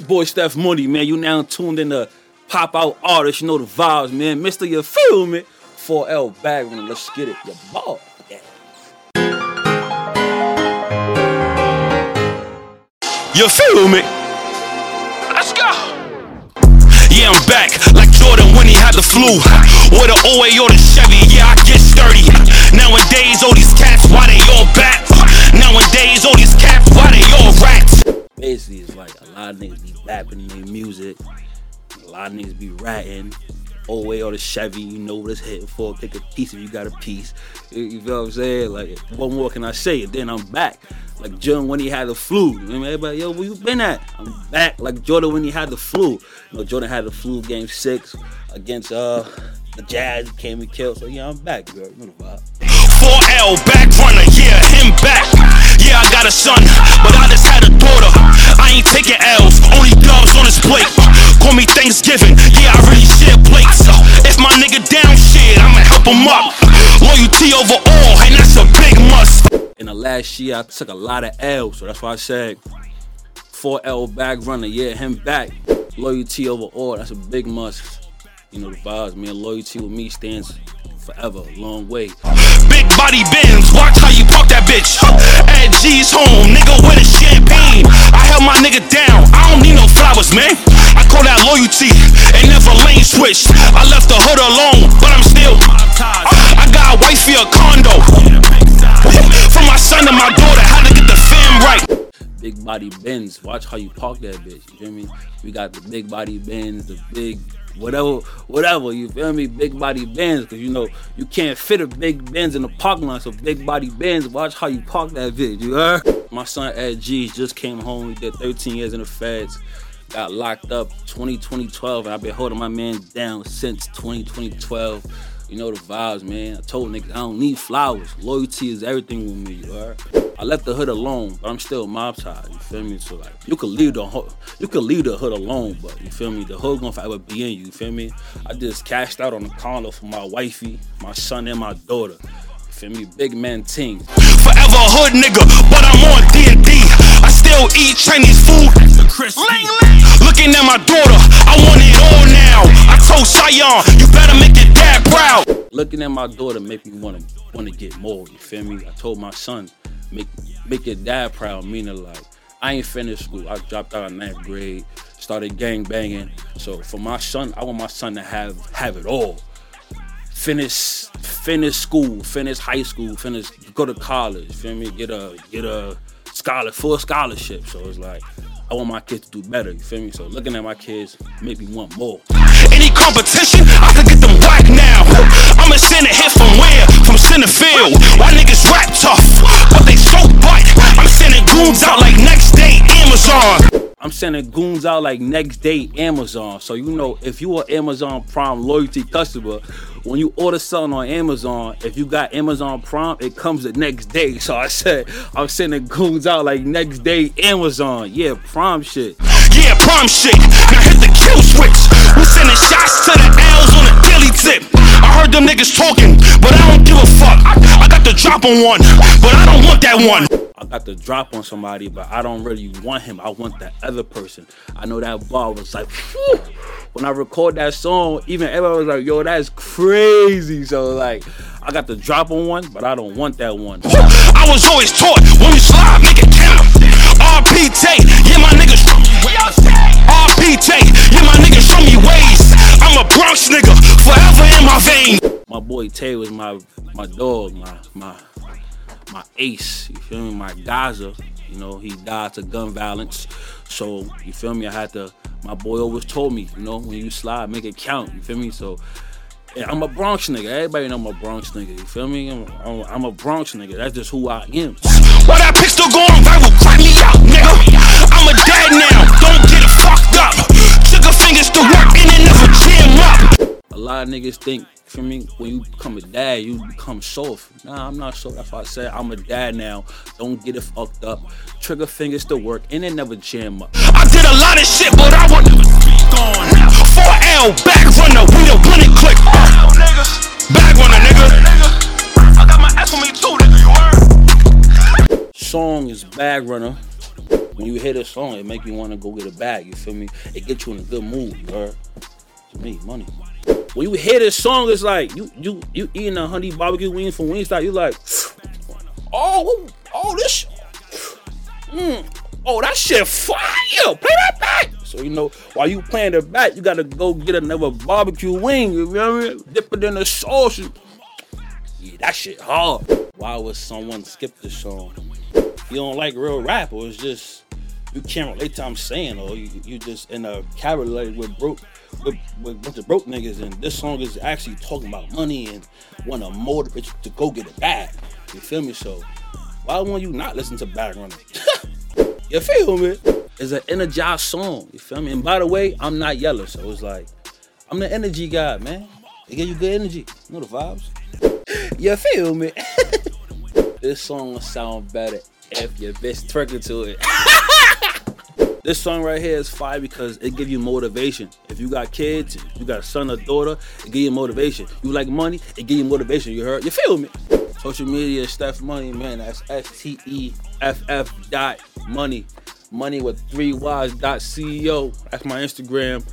your boy Steff Moneyyy, man. You now tuned in to Pop Out Artist. You know the vibes, man. Mister, you feel me? 4L bag runner. Let's get it. Your ball. Yeah. You feel me? Let's go. Yeah, I'm back like Jordan when he had the flu. Or the OA or the Chevy, yeah, I get sturdy. Nowadays, all these cats, lot of niggas be rapping in their music. A lot of niggas be ratting. OA or the Chevy, you know what it's hitting for. Pick a piece if you got a piece. You, you feel what I'm saying? Like, what more can I say? And then I'm back. Like Jordan when he had the flu. You know, everybody, yo, where you been at? I'm back. Like Jordan when he had the flu. You know, Jordan had the flu game six against uh the Jazz. Came and killed. So yeah, I'm back, girl. You know the vibe. 4L bag runner, yeah, him back. Yeah, I got a son, but I just had a daughter. I ain't taking L's, only dubs on his plate. Call me Thanksgiving, yeah, I really share plates. If my nigga down shit, I'ma help him up. Loyalty over all, and that's a big must. In the last year, I took a lot of L's, so that's why I said 4L bag runner, yeah, him back. Loyalty over all, that's a big must. You know the vibes, man. Loyalty with me stands forever, long way. Big body bins, watch how you park that bitch. Home, nigga with a champagne. I held my nigga down, I don't need no flowers, man. I call that loyalty and never lane switched. I left the hood alone, but I'm still. I got wifey a condo. For my son and my daughter, had to get the fam right. Big body bends, watch how you park that bitch. You feel me? We got the big body bends, the big whatever, whatever. You feel me? Big body bends, cause you know you can't fit a big Benz in the parking lot. So big body bends, watch how you park that bitch. You heard? My son Ed G's just came home. He did 13 years in the feds. Got locked up 2012, and I've been holding my man down since 2012. You know the vibes, man. I told niggas I don't need flowers. Loyalty is everything with me. You heard? I left the hood alone, but I'm still mob tied. You feel me? So like, you could leave the hood, you could leave the hood alone, but you feel me? The hood gonna forever be in you. You feel me? I just cashed out on the condo for my wifey, my son, and my daughter. You feel me? Big man ting. Forever a hood nigga, but I'm on D&D. I still eat Chinese food. Looking at my daughter, I want it all now. I told you better make your dad proud. Looking at my daughter make me wanna wanna get more. You feel me? I told my son, make make your dad proud. Meaning like, I ain't finished school. I dropped out of ninth grade, started gang banging. So for my son, I want my son to have have it all. Finish finish school, finish high school, finish go to college. Feel me? Get a get a scholar full scholarship. So it's like I want my kids to do better. You feel me? So looking at my kids make me want more. Any competition, I could get them whack now. I'ma send a hit from where? From center field. Why niggas rap tough, but they so butt. I'm sending goons out like next day Amazon. I'm sending goons out like next day Amazon. So you know, if you are Amazon Prime loyalty customer, when you order something on Amazon, if you got Amazon Prime, it comes the next day. So I said I'm sending goons out like next day Amazon. Yeah, Prime shit. Yeah, prom shit. Now hit the kill switch. We sending shots to the L's on a daily tip. I heard them niggas talking, but I don't give a fuck. I got the drop on one, but I don't want that one. I got the drop on somebody, but I don't really want him. I want that other person. I know that bar was like, whew. when I record that song, even everybody was like, yo, that's crazy. So like, I got the drop on one, but I don't want that one. I was always taught when you slide, make it count. RP Tate, yeah, my niggas show me ways. RP Tate, yeah, my niggas show me ways. I'm a Bronx nigga, forever in my vein. My boy Tay was my my dog, my my my ace. You feel me? My Gaza. You know, he died to gun violence. So you feel me? I had to. My boy always told me, you know, when you slide, make it count. You feel me? So. Yeah, I'm a Bronx nigga. Everybody know I'm a Bronx nigga. You feel me? I'm, I'm, I'm a Bronx nigga. That's just who I am. Why that pistol going viral? Crack me out, nigga. I'm a dad now, don't get it fucked up. Trigger fingers to work and it never jam up. A lot of niggas think, for me, when you become a dad, you become soft. Nah, I'm not soft. That's why I said I'm a dad now. Don't get it fucked up. Trigger fingers to work and it never jam up. I did a lot of shit, but I want never speak on. 4L bag runner, we the winning click. Bag runner, nigga. I got my ass on me too, nigga. You heard? Song is Bag Runner. when you hear this song, it make you want to go get a bag. You feel me? It get you in a good mood, bro. To me, money. When you hear this song, it's like you you you eating a honey barbecue wings from Wingstop. You like, oh oh this, mm, oh that shit fire. Play that back. So you know while you playing the back, you gotta go get another barbecue wing. You know what I mean? Dip it in the sauce. Yeah, that shit hard. Why would someone skip the song? You don't like real rap, or it's just you can't relate to what I'm saying, or you, you just in a cabaret with broke with, with a bunch of broke niggas, and this song is actually talking about money and want to motivate you to go get it back. You feel me? So why won't you not listen to Bag Runner? you feel me? It's an energized song. You feel me? And by the way, I'm not yellow, so it's like I'm the energy guy, man. They give you good energy. You know the vibes. you feel me? this song will sound better if your bitch twerking to it. This song right here is fire because it give you motivation. If you got kids, you got a son or daughter, it give you motivation. You like money, it give you motivation. You heard? You feel me? Social media, Steff Moneyyy, man. That's S T E F F dot money. Money with three Y's dot CEO. That's my Instagram.